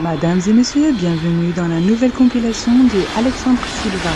Mesdames et messieurs, bienvenue dans la nouvelle compilation de Alexandre Silva.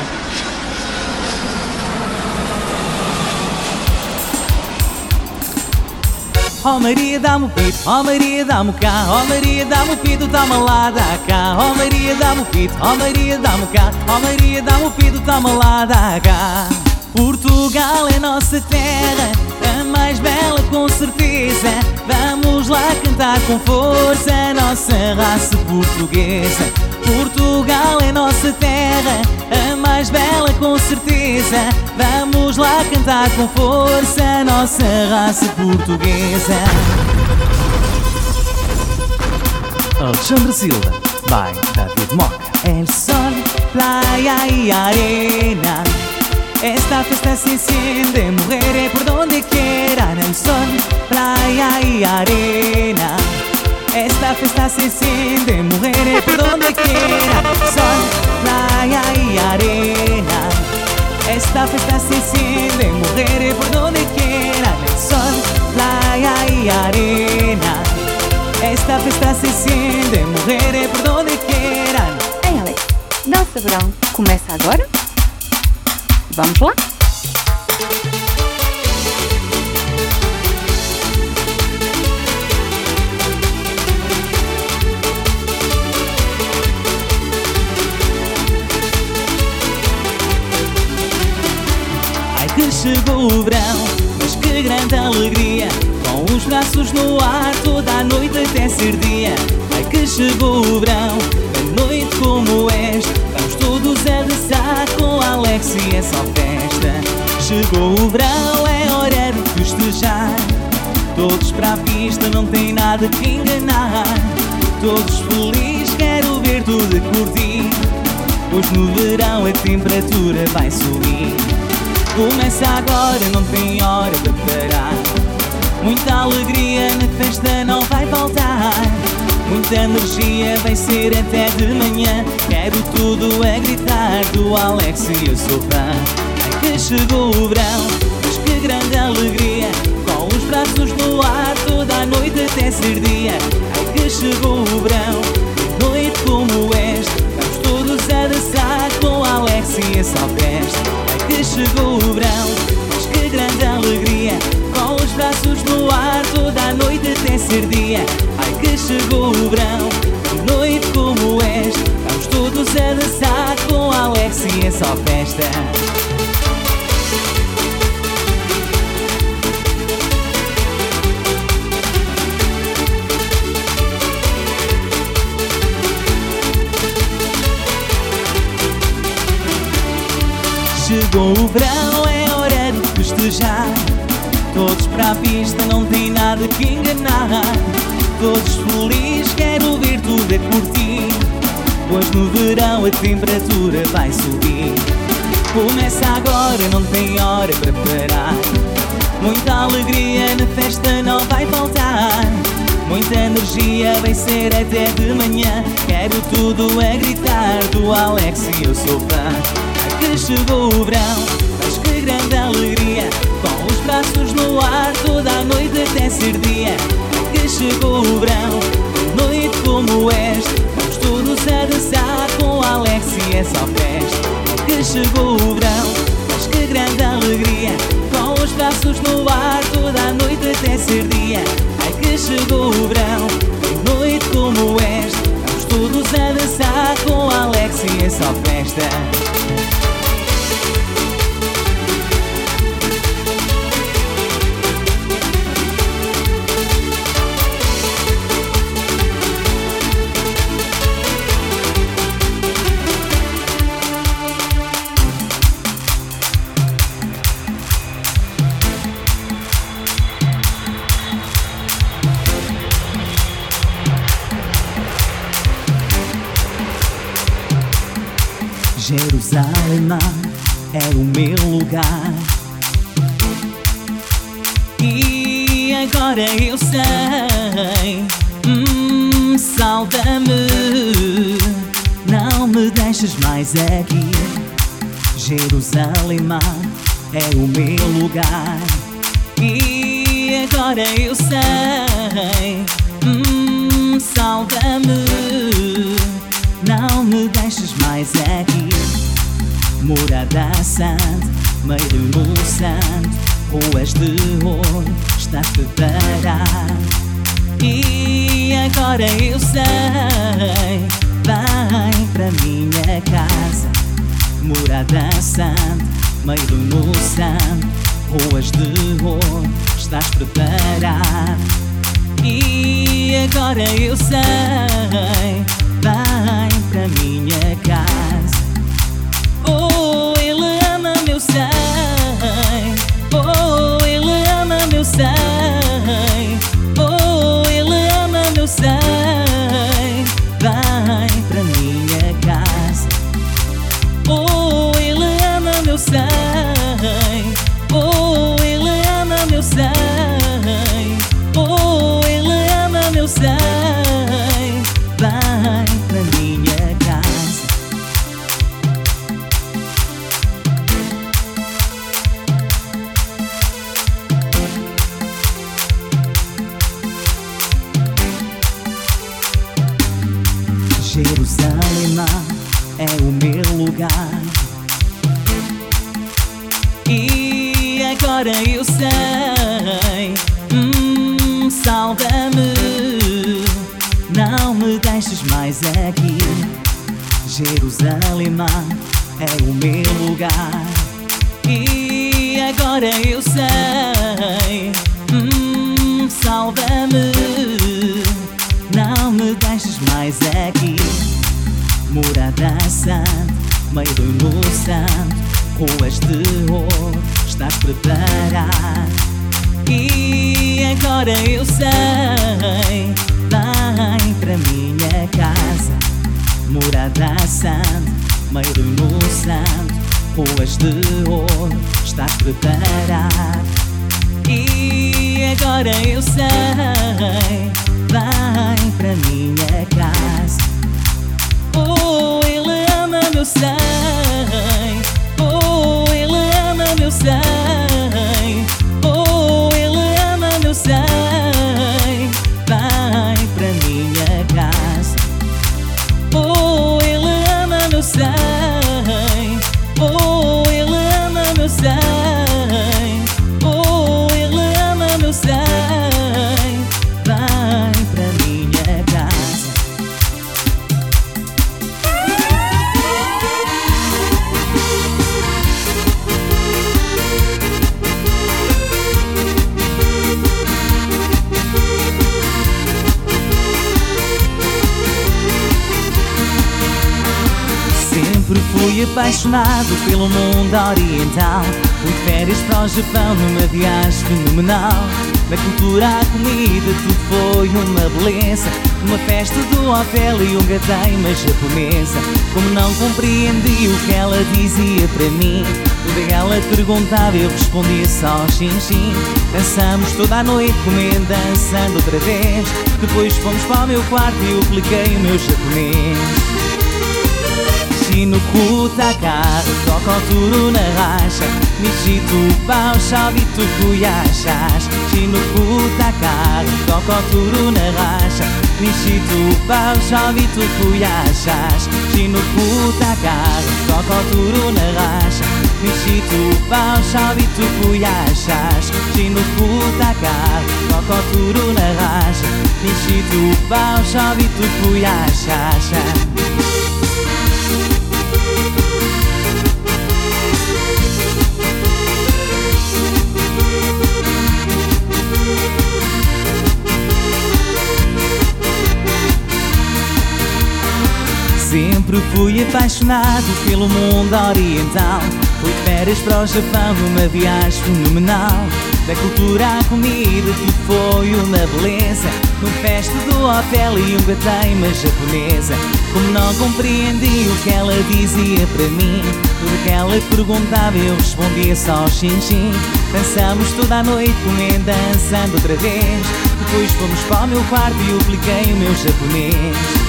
Oh Maria, dá-me o pito, oh Maria, dá-me cá, oh Maria, dá-me o pito, toma lá, cá, oh Maria, dá-me o pito, oh Maria, dá-me cá, oh Maria, dá-me o pito, toma lá, cá. Portugal é nossa terra, a mais bela com certeza. Vamos lá cantar com força a nossa raça portuguesa. Portugal é nossa terra, a mais bela com certeza. Vamos lá cantar com força a nossa raça portuguesa. Alexandre Silva, by David Moca. El sol, playa y arena. Esta fiesta se enciende, mujeres por donde quieran. El sol, playa y arena. Esta fiesta se enciende, mujeres por donde quieran. Sol, playa y arena. Esta fiesta se enciende, mujeres por donde quieran. El sol, playa y arena. Esta fiesta se enciende, mujeres por donde quieran. Ei, Dança Verão começa agora? Vamos lá? Ai que chegou o verão, mas que grande alegria Com os braços no ar toda a noite até ser dia Ai que chegou o verão, a noite como esta todos a dançar com Alex e é só festa. Chegou o verão, é hora de festejar. Todos para a pista, não tem nada que enganar. Todos felizes, quero ver tudo curtir. Pois no verão a temperatura vai subir. Começa agora, não tem hora para parar. Muita alegria na festa não vai faltar Muita energia vai ser até de manhã. Quero tudo a gritar do Alex e sou fã. Ai que chegou o verão, mas que grande alegria. Com os braços no ar toda a noite até ser dia. Ai que chegou o verão, que noite como esta Vamos todos a dançar com Alex e a Salveste. Ai que chegou o verão, mas que grande alegria. Com os braços no ar toda a noite até ser dia. Ai chegou o verão, noite como esta Vamos todos a dançar com Alex e é só festa Chegou o verão, é hora de festejar. Todos para a pista, não tem nada que enganar. Todos felizes, quero ver tudo a curtir. Pois no verão a temperatura vai subir. Começa agora, não tem hora para parar. Muita alegria na festa não vai faltar. Muita energia vai ser até de manhã. Quero tudo a gritar do Alex e eu sou fã. Que chegou o verão, mas que grande alegria. Com os braços no ar toda a noite até ser dia. Chegou o verão, noite como esta. Vamos todos a dançar com Alex e só festa. Que chegou o verão, mas que grande alegria. Com os braços no ar toda a noite até ser dia. Ai que chegou o verão, noite como esta. Vamos todos a dançar com Alex e só festa. Jerusalém é o meu lugar. E agora eu sei, hum, salva-me, não me deixes mais aqui. Jerusalém é o meu lugar. E agora eu sei, hum, salva-me. me deixes mais aqui. Morada santa, meio no santo, ruas de ouro, estás preparado. E agora eu sei, vem para minha casa. Morada santa, meio no santo, ruas de ouro, estás preparado. E agora eu sei, vem para minha casa. Meu sei. Oh, ele ama meu sei. Oh, ele ama meu sei. Vem para minha casa. Oh, ele ama meu sei. Oh, ele ama meu sei. Oh, ele ama meu sei. Agora eu sei, hum, salva-me, não me deixes mais aqui. Jerusalém é o meu lugar. E agora eu sei, hum, salva-me, não me deixes mais aqui. Morada santa, meio no santo, ruas de ouro, estás preparado. E agora eu sei, vem para minha casa. Morada santa, meio no santo, ruas de ouro, estás preparado. E agora eu sei, vem para minha casa. Oh, ele ama meu sei. Meu sei. Oh, ele ama meu sei. Vem para minha casa. Oh, ele ama meu sei. Fui apaixonado pelo mundo oriental. Fui de férias para o Japão numa viagem fenomenal. Na cultura, a comida, tudo foi uma beleza. Uma festa do hotel e um gateima japonesa. Como não compreendi o que ela dizia para mim que ela perguntava eu respondia só xin xin Dançamos toda a noite comendo, dançando outra vez. Depois fomos para o meu quarto e eu apliquei o meu japonês 道のくたかるとこつるならしゃ道とばうしゃびとふやしゃし道のくたかるとこつるならしゃ道とばうしゃびとふやしゃし道のくたかるとこつるならしゃ mi situpán savitú fújásás, sinukú takár, kakatúrú nerás, mi situpán savitú fújásásás. Sempre fui apaixonado pelo mundo oriental. Fui de férias para o Japão numa viagem fenomenal. Da cultura à comida tudo foi uma beleza. No festa do hotel e um gateima japonesa. Como não compreendi o que ela dizia para mim Tudo que ela perguntava eu respondia só xin xin Dançamos toda a noite comendo, dançando outra vez. Depois fomos para o meu quarto e eu apliquei o meu japonês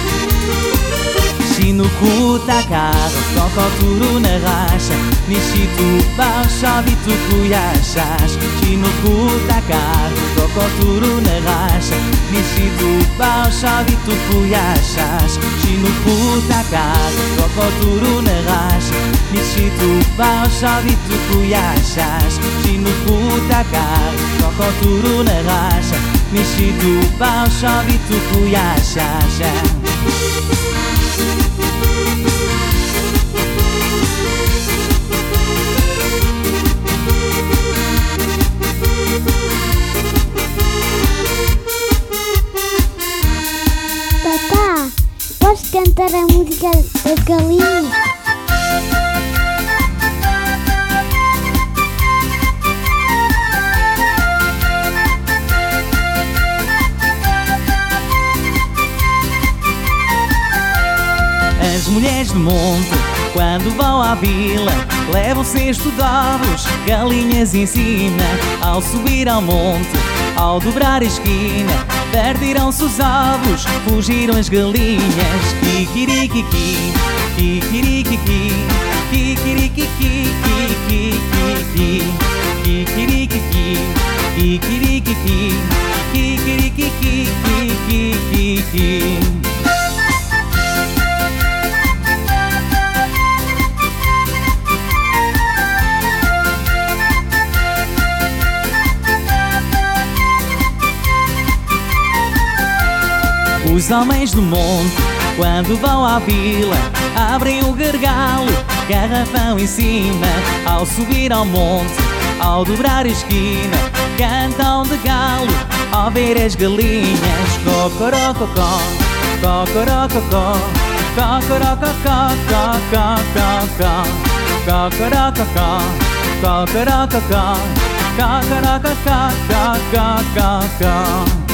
Σύνου κούτα κάρο, το κοτουρού νεγάσα Νησί του Βαρσάβη του κουλιάσας Σύνου κούτα κάρο, το κοτουρού νεγάσα Νησί του Βαρσάβη του κουλιάσας Σύνου κούτα κάρο, το κοτουρού νεγάσα Νησί του Βαρσάβη του κουλιάσας Σύνου κούτα κάρο, το κοτουρού νεγάσα kokoturu na racha Nishitu baushavitu kuyashas Papá, podes cantar a música da galinha? Mulheres do monte, quando vão à vila, levam cesto de ovos, galinhas em cima. Ao subir ao monte, ao dobrar a esquina, perderam-se os ovos, fugiram as galinhas. Kikirikiki, kikirikiki, kikirikiki, kikirikiki, kikirikiki, kikirikiki, kikirikiki, kikirikiki. Os homens do monte, quando vão à vila, abrem o gargalo, garrafão em cima. Ao subir ao monte, ao dobrar a esquina, cantam de galo, ao ver as galinhas. Cocorococó, cocorococó, cocorococó, cocorococó, cocorococó, cocorococó, cocorococó, cocorococó.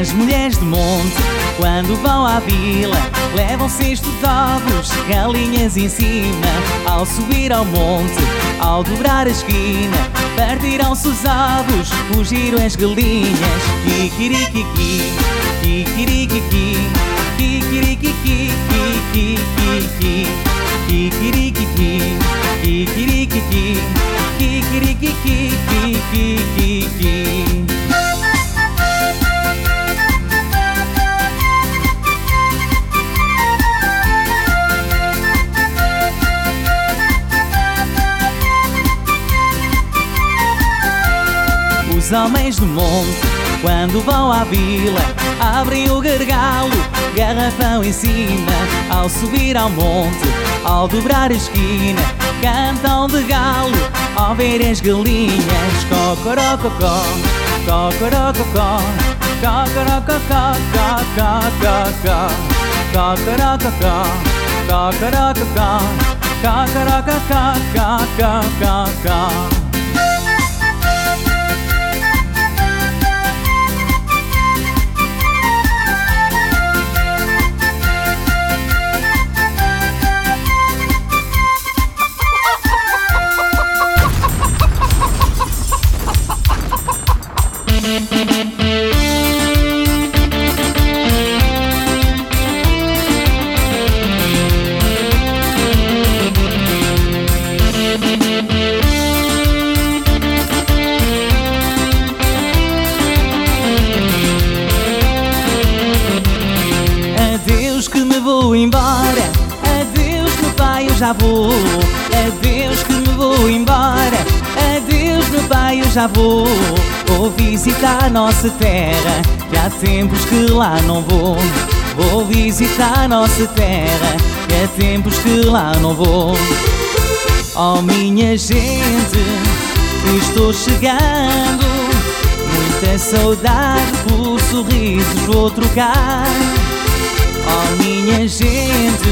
As mulheres do monte, quando vão à vila, levam cesto de ovos, galinhas em cima. Ao subir ao monte, ao dobrar a esquina, partiram-se os ovos, fugiram as galinhas. Kikirikiki, kikirikiki, kikirikiki, kikirikiki, kikirikiki, kikirikiki, kikirikiki, kikirikiki. Os homens do monte, quando vão à vila, abrem o gargalo, garrafão em cima. Ao subir ao monte, ao dobrar a esquina, cantam de galo, ao ver as galinhas. Cocorococó, cocorococó, cocorococó, cocorococó, cocorococó, cocorococó, cocorococó, cocorococó. Vou embora. Adeus meu pai eu já vou. Adeus que me vou embora. Adeus eu já vou Vou visitar nossa terra. Que há tempos que lá não vou. Vou visitar nossa terra. Que há tempos que lá não vou. Oh minha gente Estou chegando. Muita saudade por sorrisos vou trocar. Oh minha gente,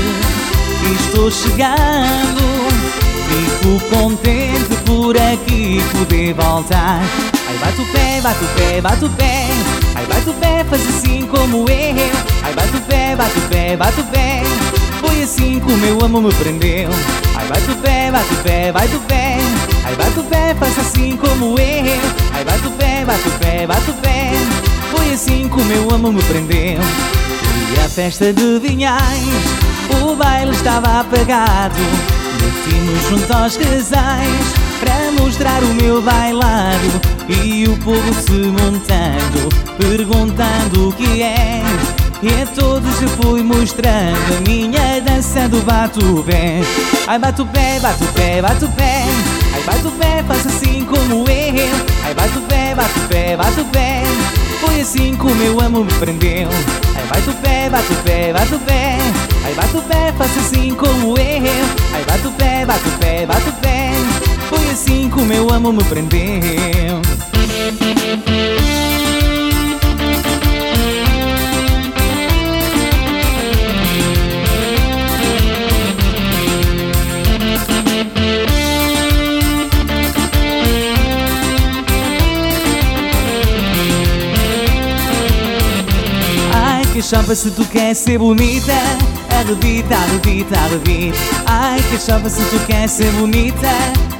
estou chegando Fico contente por aqui poder voltar Ai bate o pé, bate o pé, bate o pé Ai bate o pé, faz assim como eu Ai bate o pé, bate o pé, bate o pé Foi assim que o meu amor me prendeu Ai bate o pé, bate o pé, bate o pé Ai bate o pé, faça assim como eu Ai bate o pé, bate o pé, bate o pé Foi assim que o meu amor me prendeu Fui à festa de Vinhais O baile estava apagado Metimos junto aos casais Para mostrar o meu bailado E o povo se montando Perguntando o que é. E a todos eu fui mostrando a minha dança do bato-pé Ai bato pé, bato pé Ai bato pé, faça assim como eu Ai bato pé, bato pé, bato pé Foi assim que o meu amor me prendeu Ai bato pé, bato pé, bato pé Ai bato pé, faça assim como eu Ai bato pé, bato pé, bato pé Foi assim que o meu amor me prendeu chova se tu quer ser bonita. Arrebita, arrebita, arrebita. Ai que chova se tu quer ser bonita.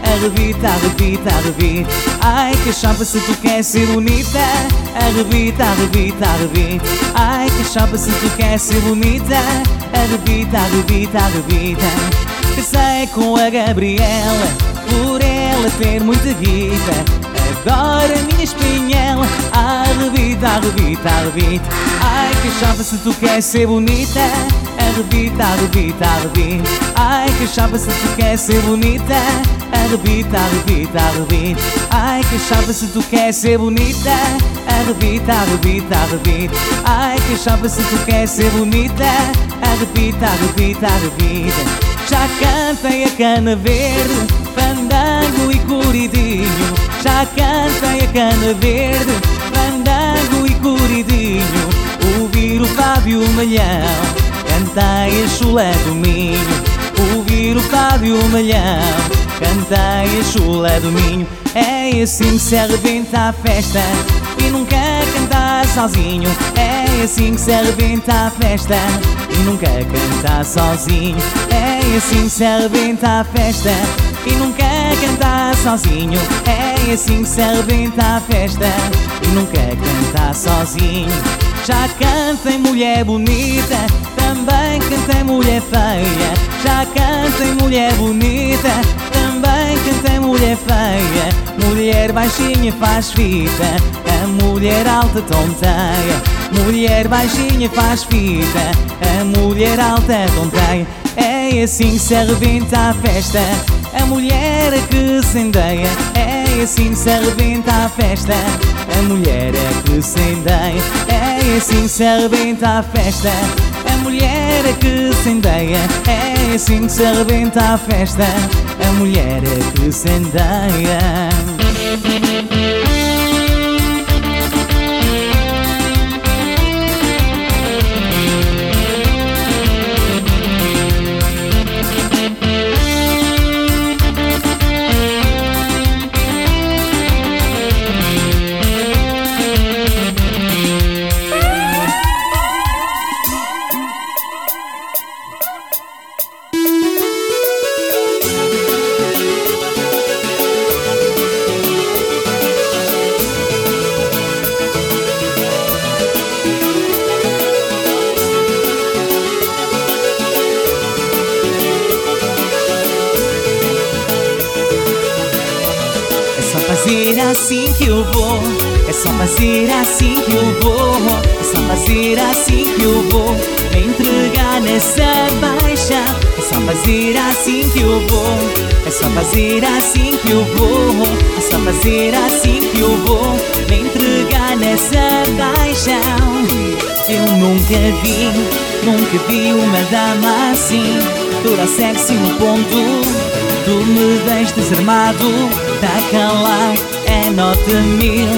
Arrebita, arrebita, arrebita. Ai que chova se tu quer ser bonita. Arrebita, arrebita, arrebita. Ai que chova se tu quer ser bonita. Arrebita, arrebita, arrebita. Casei com a Gabriela Por ela ter muita guita Agora minha espinhela Arrebita, arrebita, arrebita. Ai que chapa se tu quer ser bonita. Arrebita, arrebita, arrebita. Ai que chapa se tu quer ser bonita. Arrebita, arrebita, arrebita. Ai que chapa se tu quer ser bonita. Arrebita, arrebita, arrebita. Ai que chapa se tu quer ser bonita. Arrebita, arrebita, arrebita. Já cantei a cana verde Fandango e coridinho Já cantei a cana verde Fandango e coridinho Ouvir o Fábio Malhão Cantei a chulé do Minho Ouvir o Fábio Malhão Cantei a chulé do Minho É assim que se arrebenta a festa E nunca cantar sozinho. É assim que se arrebenta a festa E nunca cantar sozinho. É assim que se arrebenta a festa e nunca cantar sozinho. É assim que se a festa. E nunca cantar sozinho. Já cantei mulher bonita Também cantei mulher feia. Já cantei mulher bonita Cantei mulher feia Mulher baixinha faz fita A mulher alta tonteia Mulher baixinha faz fita A mulher alta tonteia É assim que se arrebenta a festa. A mulher que incendeia É assim que se arrebenta a festa. A mulher que incendeia É assim que se arrebenta a festa. A mulher é que incendeia É assim que se arrebenta a festa. A mulher que incendeia fazer assim que eu vou. É só fazer assim que eu vou. É só fazer assim que eu vou. Me entregar nessa baixa. É só fazer assim que eu vou. É só fazer assim que eu vou. É só fazer assim que eu vou. Me entregar nessa baixa. Eu nunca vi, nunca vi uma dama assim. Toda sexy no ponto. Tu me deixas desarmado, tá calado, é nota mil.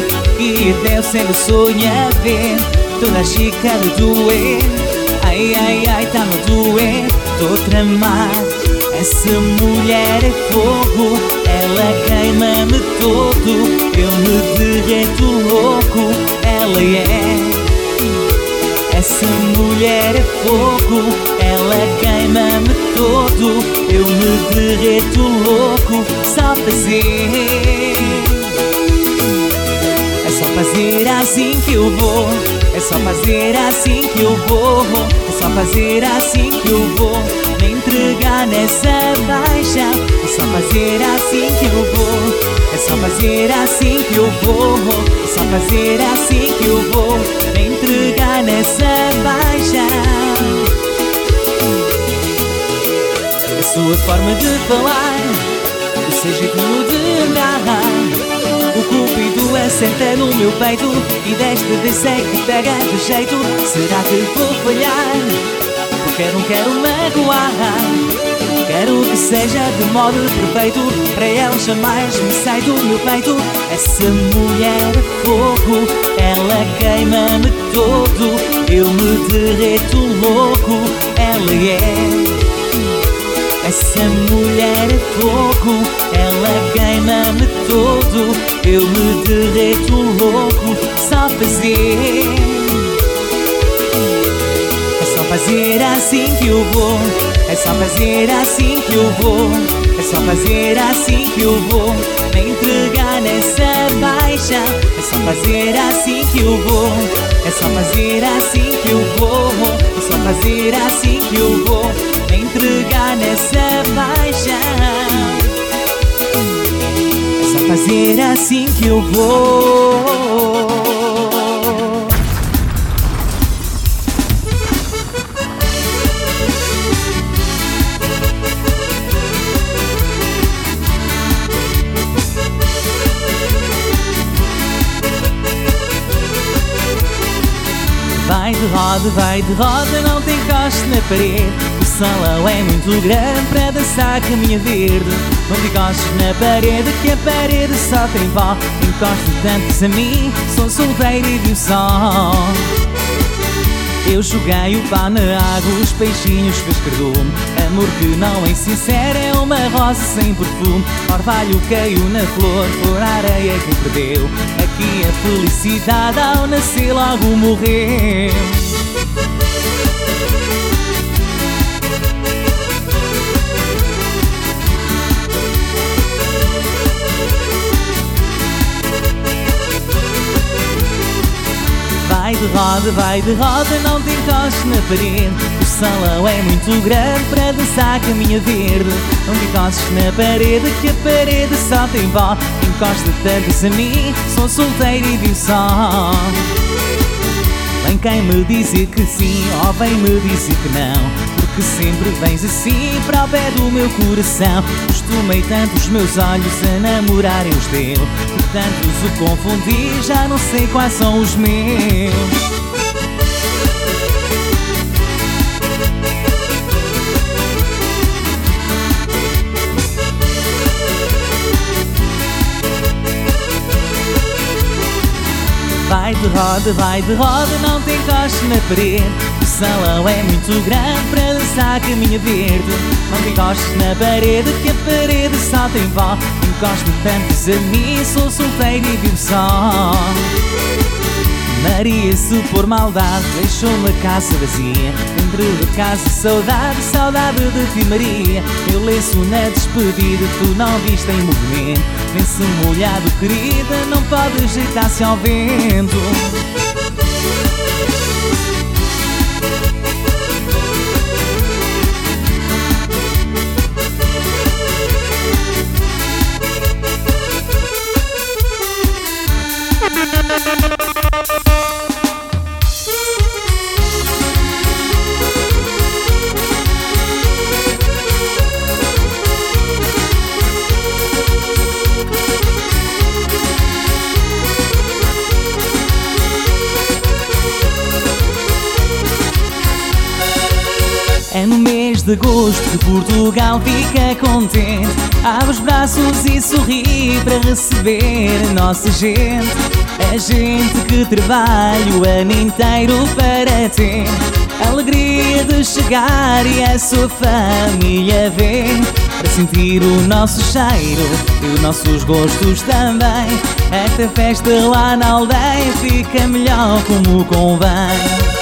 E até o céu sonha ver toda a xícara doer. Ai, ai, ai, tá-me doer, tô tramado Essa mulher é fogo, ela queima-me todo. Eu me derreto louco, ela é Essa mulher é fogo, ela queima-me todo. Eu me derreto louco, só fazer. É só fazer assim que eu vou. É só fazer assim que eu vou. É só fazer assim que eu vou. Entregar nessa paixão. É só fazer assim que eu vou. É só fazer assim que eu vou. É só fazer assim que eu vou. Me entregar nessa paixão. A sua forma de falar, o seu jeito de andar. O cupido assenta no meu peito E desta vez é que pega de jeito Será que vou falhar? Porque não quero magoar. Quero que seja de modo perfeito. Para ela jamais me sai do meu peito. Essa mulher é fogo Ela queima-me todo. Eu me derreto louco. Ela é. Essa mulher é fogo, ela queima-me todo. Eu me derreto louco, só fazer. Fazer assim que eu vou. É só fazer assim que eu vou. É só fazer assim que eu vou. Me entregar nessa paixão. É só fazer assim que eu vou. É só fazer assim que eu vou. É só fazer assim que eu vou. Me entregar nessa paixão. É só fazer assim que eu vou. Roda, vai de roda, não tem encoste na parede. O salão é muito grande para dançar caminha verde. Não te encostes na parede, que a parede só tem pó Encosta tanto a mim, sou solteiro e viu só. Eu joguei o pau na água, os peixinhos fez cardume Amor que não é sincero, é uma rosa sem perfume. Orvalho caiu na flor, por areia que perdeu. Aqui a felicidade ao nascer logo morreu Vai de roda, vai de roda, não te encostes na parede. O salão é muito grande para dançar caminha verde. Não te encostes na parede, que a parede só tem pó Encosta tanto a mim, sou solteiro e vivo só. Vem quem me dizer que sim, ou vem me dizer que não Porque sempre vens assim para o pé do meu coração. Costumei tanto os meus olhos a namorarem os teus Que tantos o confundi, já não sei quais são os meus. Vai de roda, vai de roda, não te encostes na parede salão é muito grande para dançar caminha verde. Não te encostes na parede, que a parede só tem pó Encosta tantos a mim, sou solteiro e vivo só. Maria, se por maldade, deixou-me a casa vazia Dentro de casa saudade, saudade de ti Maria. Eu lenço na despedida, tu não viste em movimento. Lenço molhado querida, não pode ajeitar-se ao vento de agosto que Portugal fica contente. Abre os braços e sorri para receber a nossa gente. A gente que trabalha o ano inteiro para ter a Alegria de chegar e a sua família ver. Para sentir o nosso cheiro e os nossos gostos também. Esta festa lá na aldeia fica melhor como convém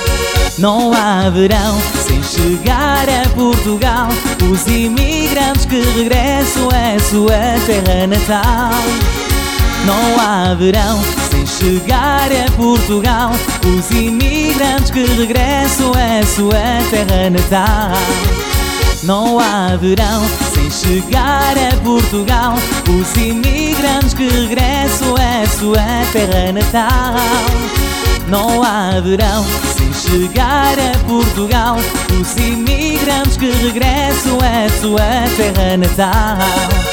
Não há verão sem chegar a Portugal. Os imigrantes que regressam à sua terra natal. Não há verão sem chegar a Portugal. Os imigrantes que regressam à sua terra natal. Não há verão sem chegar a Portugal. Os imigrantes que regressam à sua terra natal. Não há verão chegar a Portugal. Os imigrantes que regressam à sua terra natal.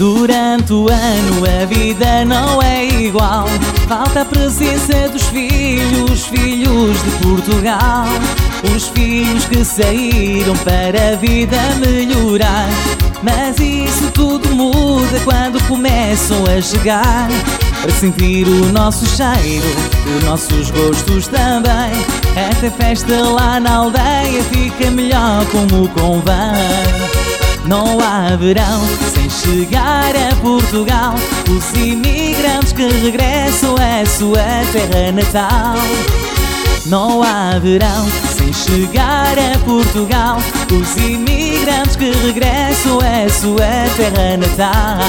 Durante o ano a vida não é igual. Falta a presença dos filhos, filhos de Portugal. Os filhos que saíram para a vida melhorar. Mas isso tudo muda quando começam a chegar. Para sentir o nosso cheiro, os nossos gostos também. Esta festa lá na aldeia fica melhor como convém. Não há verão sem chegar a Portugal. Os imigrantes que regressam à sua terra natal. Não há verão sem chegar a Portugal. Os imigrantes que regressam à sua terra natal.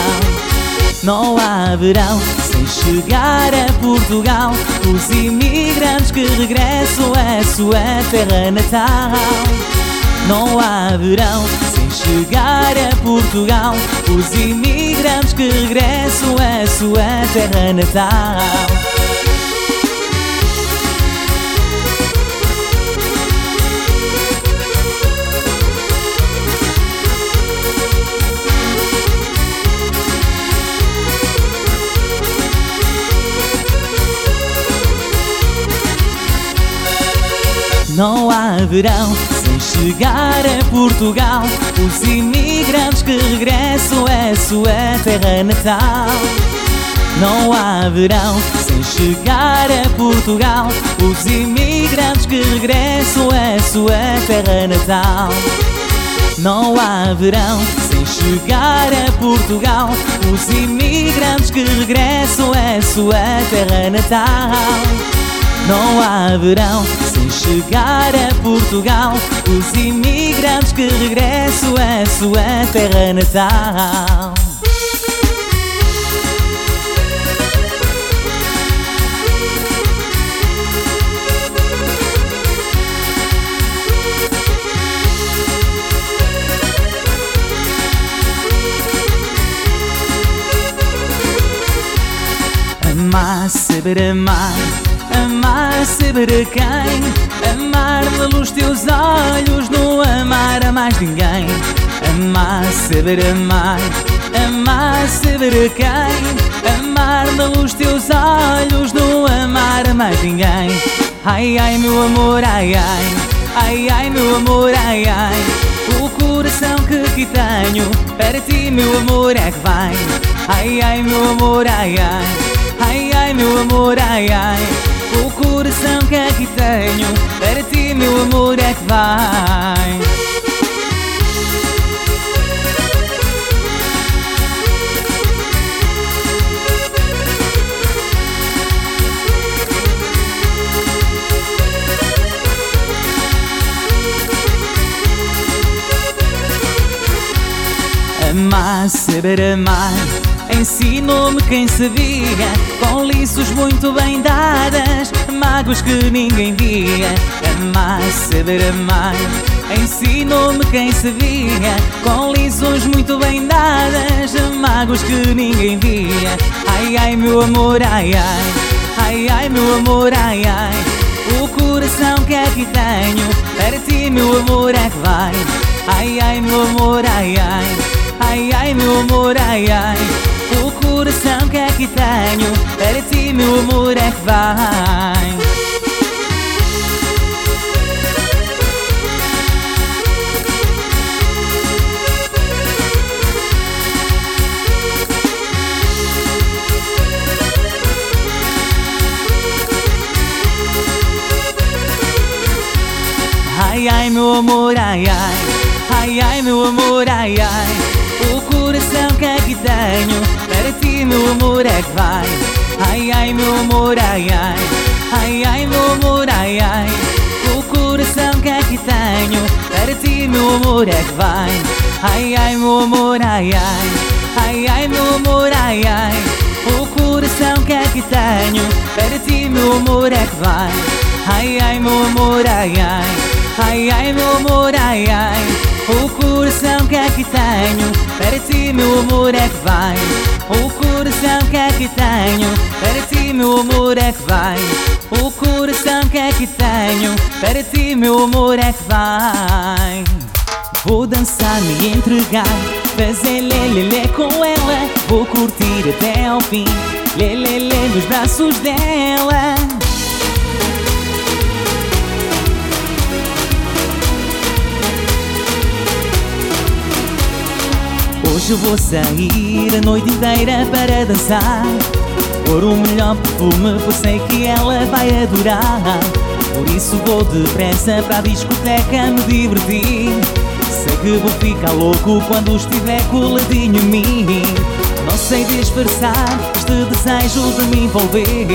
Não há verão sem chegar a Portugal. Os imigrantes que regressam à sua terra natal. Não há verão sem chegar a Portugal. Os imigrantes que regressam à sua terra natal. Não há verão chegar a Portugal. Os imigrantes que regressam à sua terra natal. Não há verão sem chegar a Portugal. Os imigrantes que regressam à sua terra natal. Não há verão sem chegar a Portugal. Os imigrantes que regressam à sua terra natal. Não há verão sem chegar a Portugal. Os imigrantes que regressam à sua terra natal. Amar, saber amar Amar, saber a quem Amar luz teus olhos Não amar a mais ninguém. Amar, saber amar Amar, saber a quem Amar luz teus olhos Não amar a mais ninguém. Ai, ai, meu amor, ai, ai Ai, ai, meu amor, ai, ai. O coração que aqui tenho Para ti, meu amor, é que vai Ai, ai, meu amor, ai, ai. Ai, ai, meu amor, ai, ai O coração que aqui tenho Para ti, meu amor, é que vai Amar, saber amar Ensinou-me quem sabia Com liços muito bem dadas Mágoas que ninguém via. Amar, saber amar. Ensinou-me quem sabia Com lições muito bem dadas Mágoas que ninguém via. Ai, ai, meu amor, ai, ai. Ai, ai, meu amor, ai, ai. O coração que aqui tenho Para ti, meu amor, é que vai. Ai, ai, meu amor, ai, ai. Ai, ai, meu amor, ai, ai o coração que aqui tenho Para ti meu amor é que vai Ai, ai, meu amor, ai, ai Ai, ai, meu amor, ai, ai O coração que aqui tenho Ti meu amor é que vai. Ai ai meu amor, ai ai. Ai ai meu amor, ai ai. O coração que aqui tenho Para ti meu amor é que vai. Ai ai meu amor, ai ai. Ai ai meu amor, ai ai. O coração que aqui tenho Para ti meu amor é que vai. Ai ai meu amor, ai ai. Ai ai meu amor, ai ai. O coração que aqui tenho Para ti meu amor é que O coração que aqui tenho Para ti meu amor é que vai. O coração que aqui tenho Para ti meu amor é que vai. Vou dançar, me entregar Fazer lelele com ela. Vou curtir até ao fim Lelele nos braços dela Hoje vou sair a noite inteira para dançar. Pôr o melhor perfume, pois sei que ela vai adorar. Por isso vou depressa para a discoteca me divertir. Sei que vou ficar louco quando estiver coladinho em mim. Não sei disfarçar este desejo de me envolver.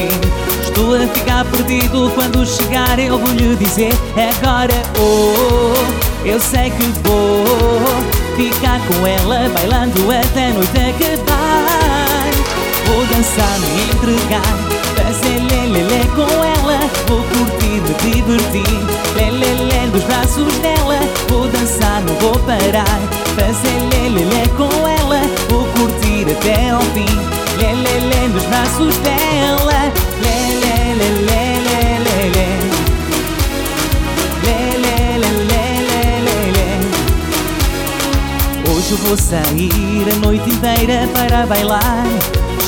Estou a ficar perdido quando chegar eu vou lhe dizer Agora, oh, eu sei que vou Ficar com ela bailando até a noite acabar. Vou dançar, me entregar Fazer lelele com ela. Vou curtir, me divertir Lelele nos braços dela. Vou dançar, não vou parar Fazer lelele com ela. Vou curtir até ao fim Lelele nos braços dela. Lelele, Hoje vou sair a noite inteira para bailar.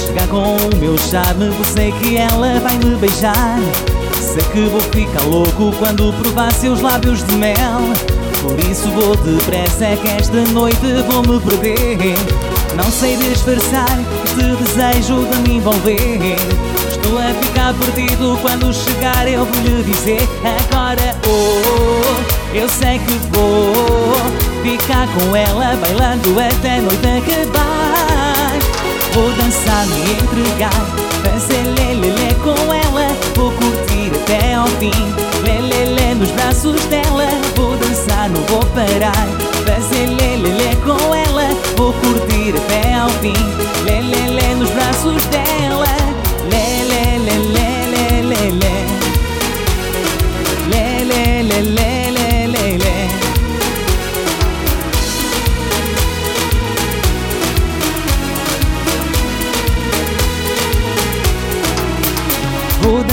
Chegar com o meu charme, vou sei que ela vai me beijar. Sei que vou ficar louco quando provar seus lábios de mel. Por isso vou depressa que esta noite vou me perder. Não sei disfarçar este desejo de me envolver. Estou a ficar perdido quando chegar eu vou lhe dizer Agora, oh, eu sei que vou Ficar com ela bailando até noite acabar. Vou dançar, me entregar Fazer lelele com ela. Vou curtir até ao fim Lelele nos braços dela. Vou dançar, não vou parar Fazer lelele com ela. Vou curtir até ao fim Lelele nos braços dela. Lelele, lelele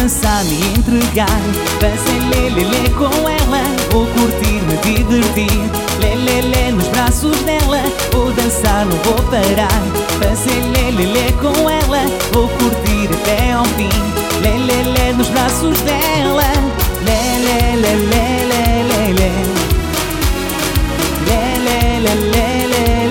dançar, me entregar. Fazer lelele com ela Vou curtir, me divertir. Lelele nos braços dela Vou dançar, não vou parar. Fazer lelele com ela Vou curtir até ao fim. Lelele nos braços dela. Lelele, lelele Lelele, lelele, lelele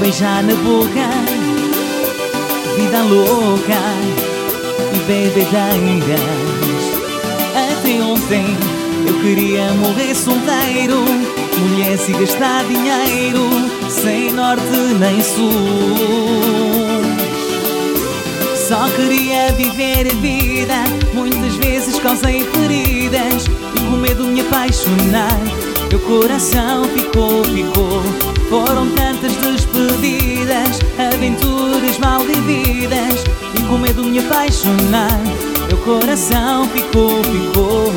beijar na boca. Vida louca e bebedeiras Até ontem eu queria morrer solteiro Mulheres e gastar dinheiro Sem norte nem sul. Só queria viver a vida Muitas vezes causei feridas E com medo de me apaixonar Meu coração ficou, ficou. Foram tantas despedidas Aventuras mal vividas E com medo me apaixonar Meu coração ficou, ficou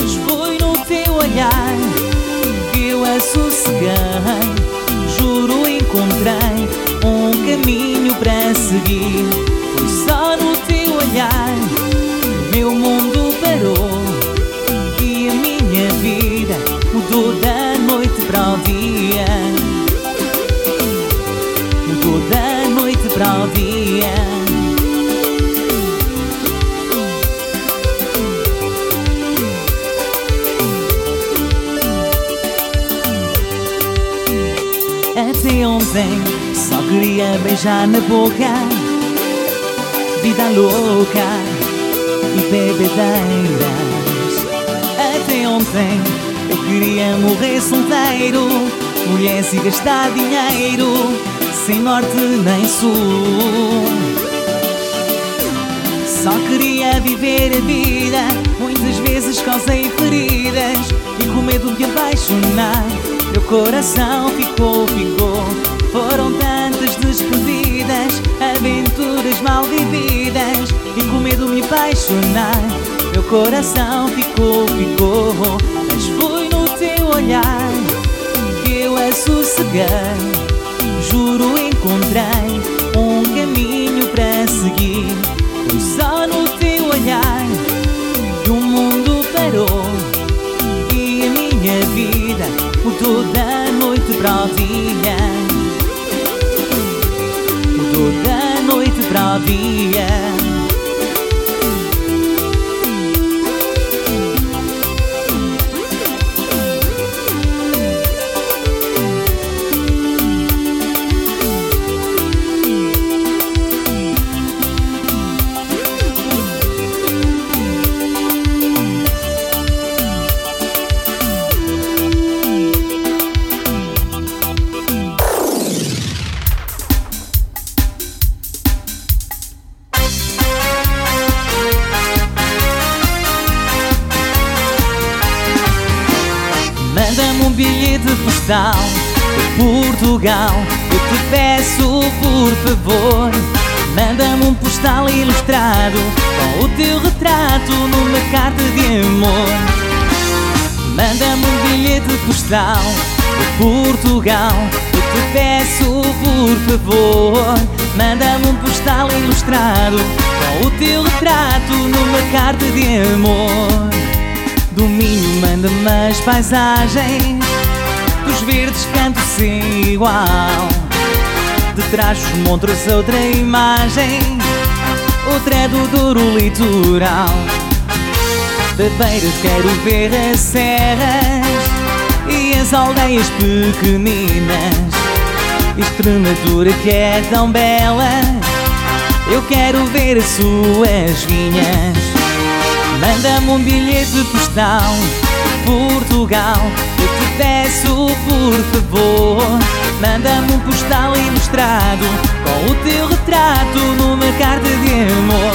Mas foi no teu olhar Que eu a sosseguei. Juro encontrei um caminho para seguir Foi só no teu olhar Meu mundo parou E a minha vida mudou da noite para o dia sabia. Até ontem só queria beijar na boca, vida louca e bebedeiras. Até ontem eu queria morrer solteiro, mulher se gastar dinheiro sem norte nem sul. Só queria viver a vida Muitas vezes causei feridas E com medo de apaixonar Meu coração ficou, ficou. Foram tantas despedidas Aventuras mal vividas E com medo me apaixonar Meu coração ficou, ficou. Mas foi no teu olhar Que eu a sosseguei Juro encontrei um caminho para seguir. Foi só no teu olhar o mundo parou. E a minha vida mudou da noite para o dia. Mudou da noite para o dia por favor. Manda-me um postal ilustrado Com o teu retrato numa carta de amor. Do Minho manda-me as paisagens Dos verdes cantos sem igual. De trás dos montros outra imagem Outra é do duro litoral. De beiras quero ver as serras E as aldeias pequeninas Extremadura que é tão bela Eu quero ver as suas vinhas. Manda-me um bilhete postal Portugal Eu te peço por favor. Manda-me um postal ilustrado Com o teu retrato numa carta de amor.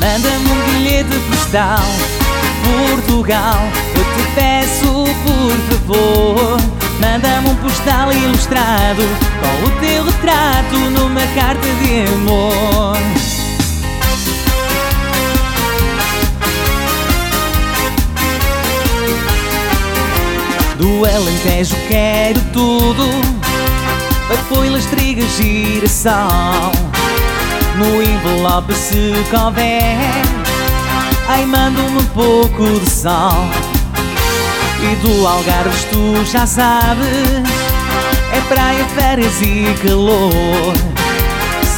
Manda-me um bilhete postal Portugal Eu te peço por favor Manda-me um postal ilustrado Com o teu retrato numa carta de amor. Do Alentejo quero tudo Apoio, trigas, girassol. No envelope se couber Ai, mando-me um pouco de sol E do Algarve tu já sabes É praia, férias e calor.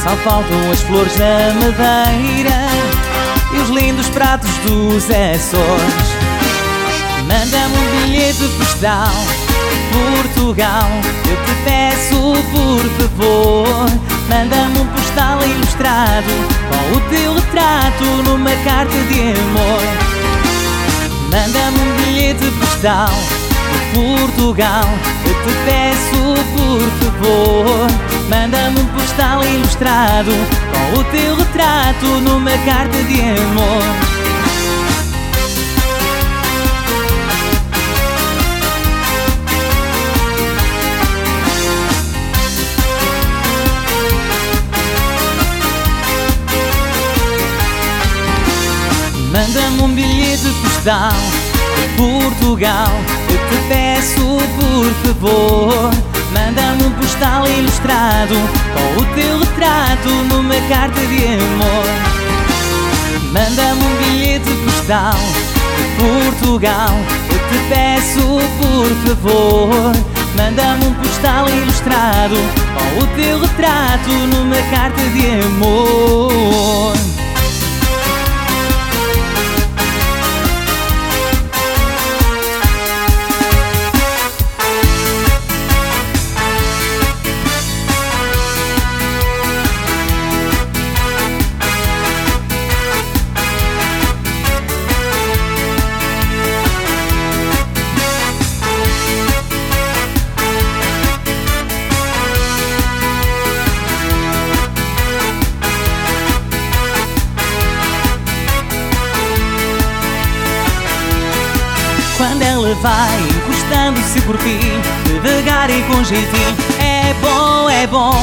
Só faltam as flores da madeira E os lindos pratos dos Açores. Manda-me um bilhete postal Portugal. Eu te peço por favor Manda-me um postal ilustrado Com o teu retrato numa carta de amor. Manda-me um bilhete postal Portugal Eu te peço por favor Manda-me um postal ilustrado Com o teu retrato numa carta de amor. Manda-me um bilhete postal Portugal Eu te peço por favor Manda-me um postal ilustrado Com o teu retrato numa carta de amor. Manda-me um bilhete postal de Portugal Eu te peço por favor Manda-me um postal ilustrado Com o teu retrato numa carta de amor Ela vai encostando-se por ti Devagar e com jeitinho. É bom, é bom.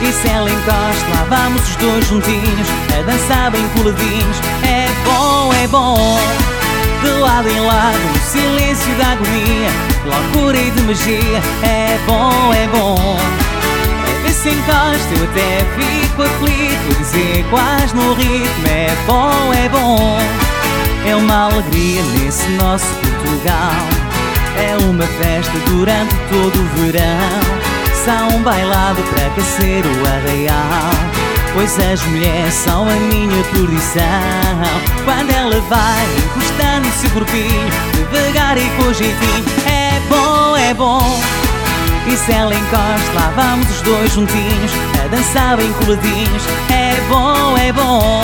E se ela encosta, lá vamos os dois juntinhos A dançar bem coladinhos. É bom, é bom. De lado em lado, no silêncio da agonia Loucura e de magia. É bom, é bom. A ver se encosta, eu até fico aflito Dizer quase no ritmo. É bom, é bom é uma alegria nesse nosso Portugal. É uma festa durante todo o verão. São bailado para aquecer o arraial. Pois as mulheres são a minha perdição. Quando ela vai encostando-se por corpinho Devagar e com jeitinho É bom, é bom. E se ela encosta, lá vamos os dois juntinhos A dançar bem coladinhos. É bom, é bom.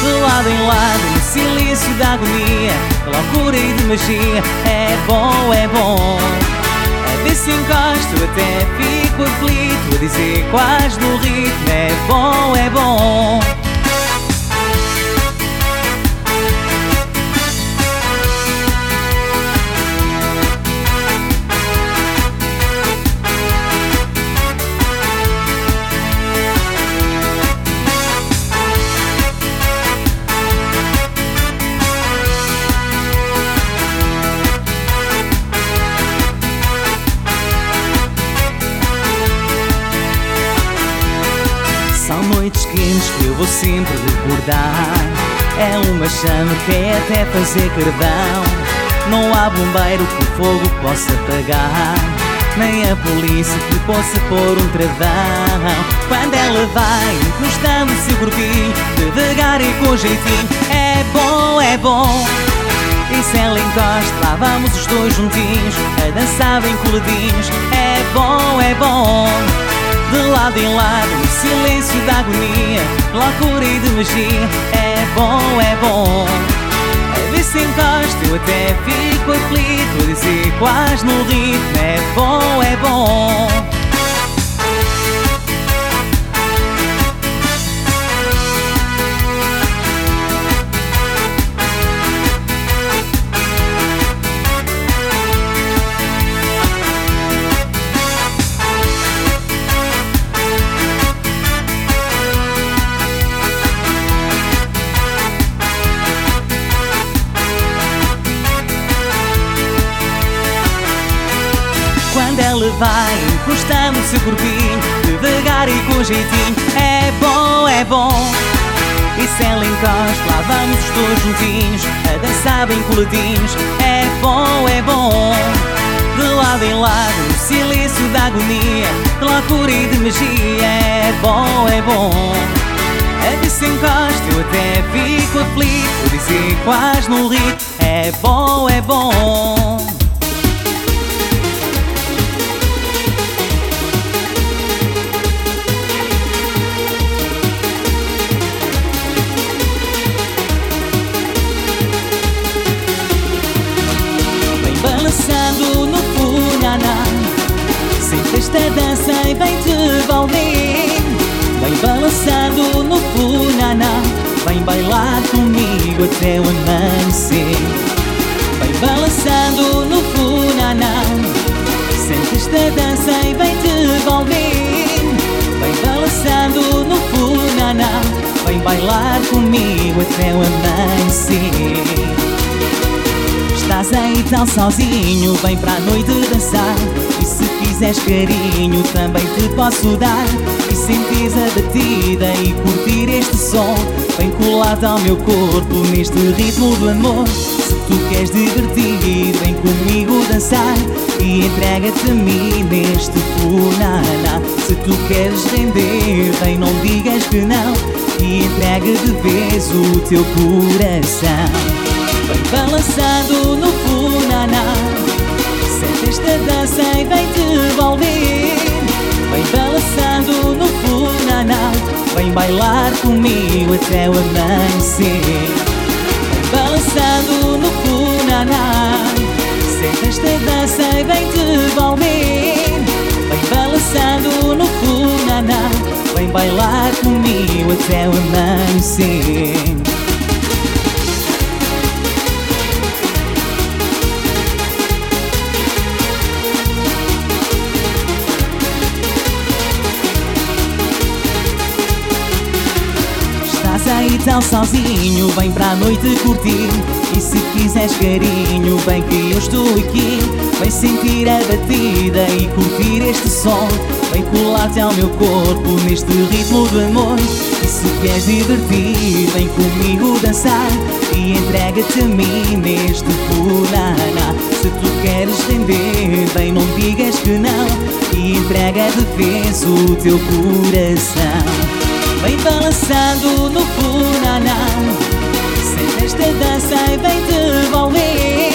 De lado em lado, silêncio da agonia Loucura e de magia. É bom, é bom. A ver se encosto, até fico aflito A dizer quase no ritmo. É bom, é bom que eu vou sempre recordar. É uma chama que é até fazer carvão. Não há bombeiro que o fogo possa apagar Nem a polícia que possa pôr um travão. Quando ela vai encostando-se por ti Devagar e com jeitinho. É bom, é bom. E se ela encosta, lá vamos os dois juntinhos A dançar bem coladinhos. É bom, é bom de lado em lado, silêncio da agonia Loucura e de magia. É bom, é bom. A ver se encosta, eu até fico aflito dizer quase no ritmo. É bom, é bom vai encostando-se corpinho Devagar e com jeitinho. É bom, é bom. E se ela encosta, lá vamos os dois juntinhos A dançar bem coladinhos É bom, é bom. De lado em lado, no silêncio da agonia De loucura e de magia. É bom, é bom. A ver se encosta, eu até fico aflito Dizer quase no ritmo É bom, é bom esta dança e vem te envolver Vem balançando no funaná. Vem bailar comigo até o amanhecer. Vem balançando no funaná. Sente esta dança e vem te envolver Vem balançando no funaná. Vem bailar comigo até o amanhecer Estás aí tão sozinho, vem para a noite dançar. E se quiseres carinho, também te posso dar. E sentires a batida e curtir este som. Vem colado ao meu corpo neste ritmo do amor. Se tu queres divertir, vem comigo dançar. E entrega-te a mim neste funaná. Se tu queres render, vem não digas que não. E entrega de vez o teu coração Vem balançando no funaná. Sente esta dança e vem te Vem balançando no funaná. Vem bailar comigo até o amanhecer. Vem balançando no funaná. Sente esta dança e vem te Vem balançando no funaná. Vem bailar comigo até o amanhecer hotel sozinho, vem para a noite curtir. E se quiseres carinho, vem que eu estou aqui. Vem sentir a batida e curtir este som. Vem colar-te ao meu corpo neste ritmo de amor. E se queres divertir, vem comigo dançar. E entrega-te a mim neste puraná. Se tu queres render, vem não digas que não. E entrega de vez o teu coração. Vem balançando no funaná. Sente esta dança e vem devolver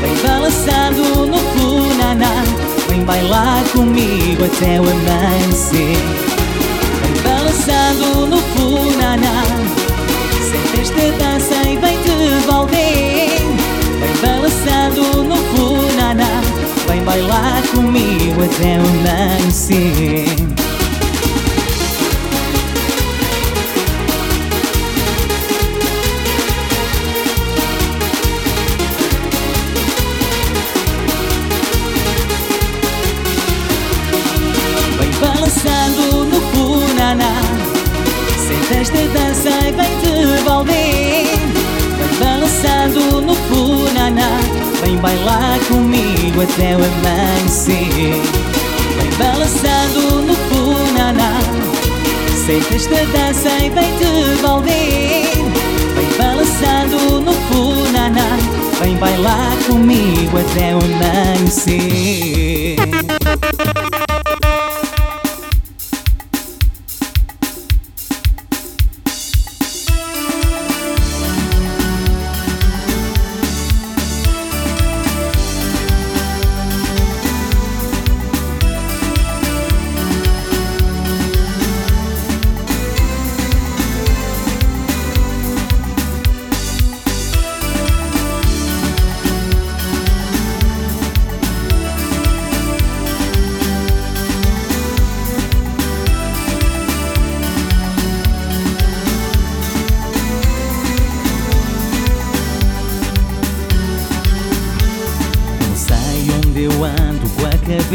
Vem balançando no funaná. Vem bailar comigo até o amanhecer. Vem balançando no funaná. Sente esta dança e vem devolver Vem balançando no funaná. Vem bailar comigo até o amanhecer comigo até o amanhecer. Vem balançando no Funaná Senta esta dança e vem devolver Vem balançando no Funaná Vem bailar comigo até o amanhecer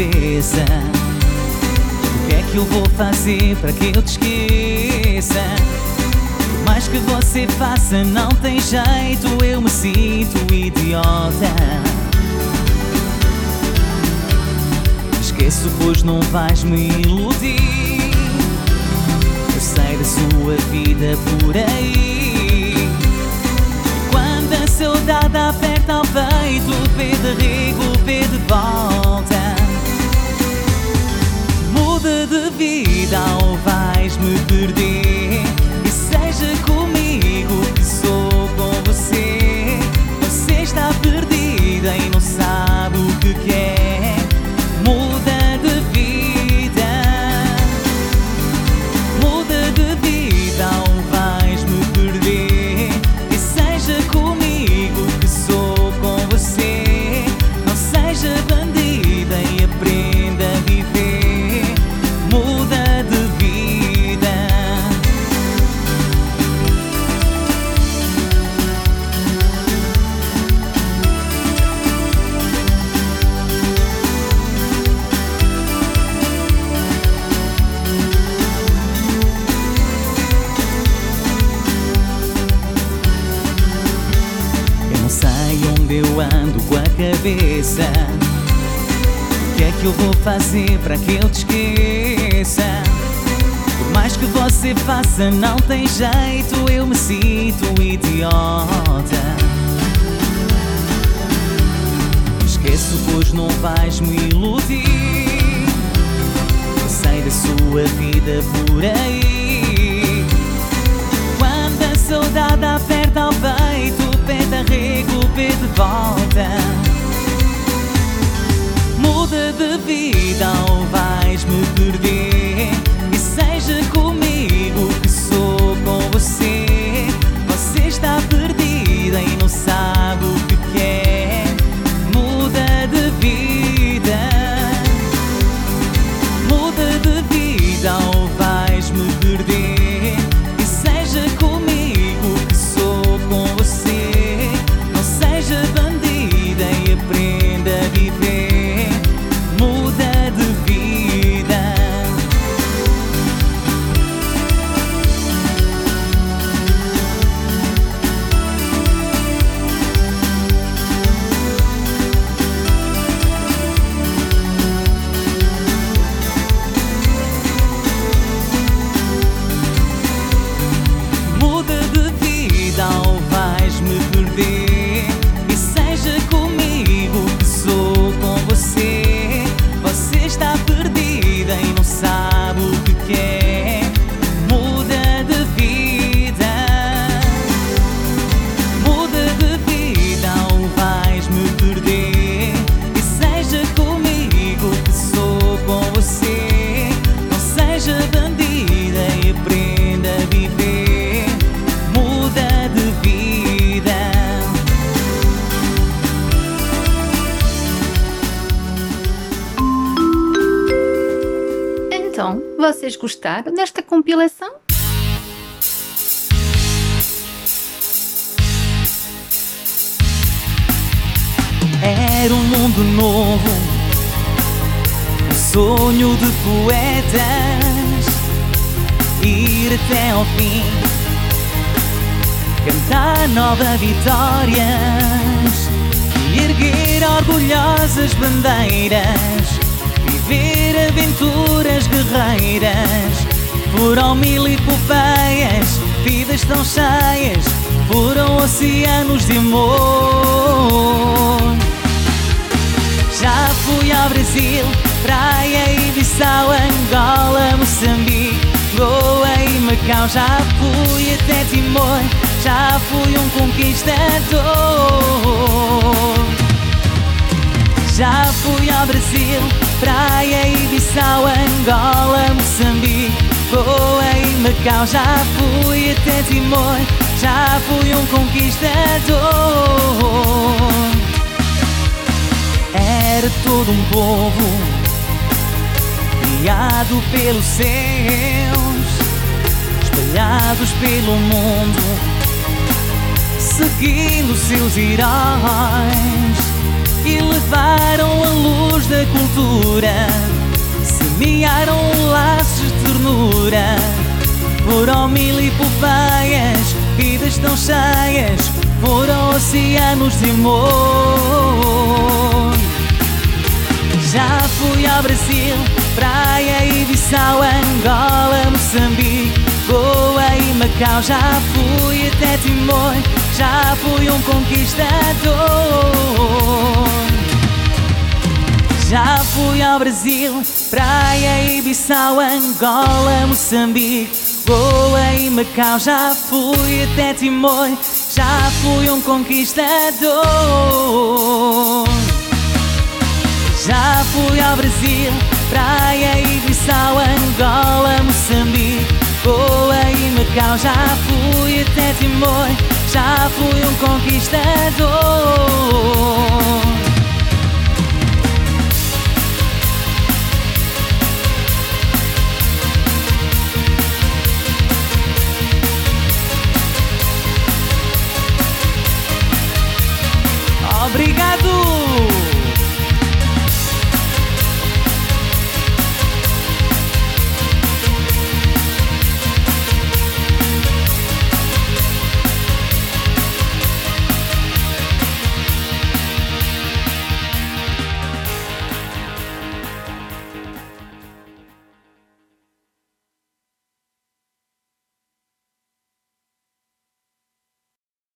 cabeça O que é que eu vou fazer para que eu te esqueça? Por mais que você faça, não tem jeito. Eu me sinto idiota. Esqueço, pois não vais me iludir. Eu sei da sua vida por aí. Quando a saudade aperta ao peito Pede rigo, pede volta Muda de vida ou vais me perder. E seja comigo sou com você. Você está perdida e não que eu vou fazer para que eu te esqueça? Por mais que você faça, não tem jeito Eu me sinto idiota. Esqueço, pois não vais me iludir. Eu sei da sua vida por aí. Quando a saudade aperta ao peito Pede arrego, pede volta De vida ou vais me perder? E seja comigo vocês gostaram desta compilação? Era um mundo novo, um sonho de poetas, ir até ao fim, cantar nova vitórias e erguer orgulhosas bandeiras, viver aventuras guerreiras. Foram mil epopeias, vidas tão cheias, foram oceanos de amor. Já fui ao Brasil, Praia e Bissau, Angola, Moçambique, Goa e Macau. Já fui até Timor, já fui um conquistador. Já fui ao Brasil, Praia Bissau, Angola, Moçambique, Goa e Macau. Já fui até Timor, já fui um conquistador. Era todo um povo criado pelos céus, espalhados pelo mundo, seguindo seus heróis e levaram a da cultura, semearam laços de ternura. Foram mil epopeias, vidas tão cheias, foram oceanos de amor. Já fui ao Brasil, Praia e Bissau, Angola, Moçambique, Goa e Macau. Já fui até Timor, já fui um conquistador. Já fui ao Brasil, Praia Bissau, Angola, Moçambique, Goa e Macau. Já fui até Timor, já fui um conquistador. Já fui ao Brasil, Praia Bissau, Angola, Moçambique, Goa e Macau. Já fui até Timor, já fui um conquistador. Obrigado!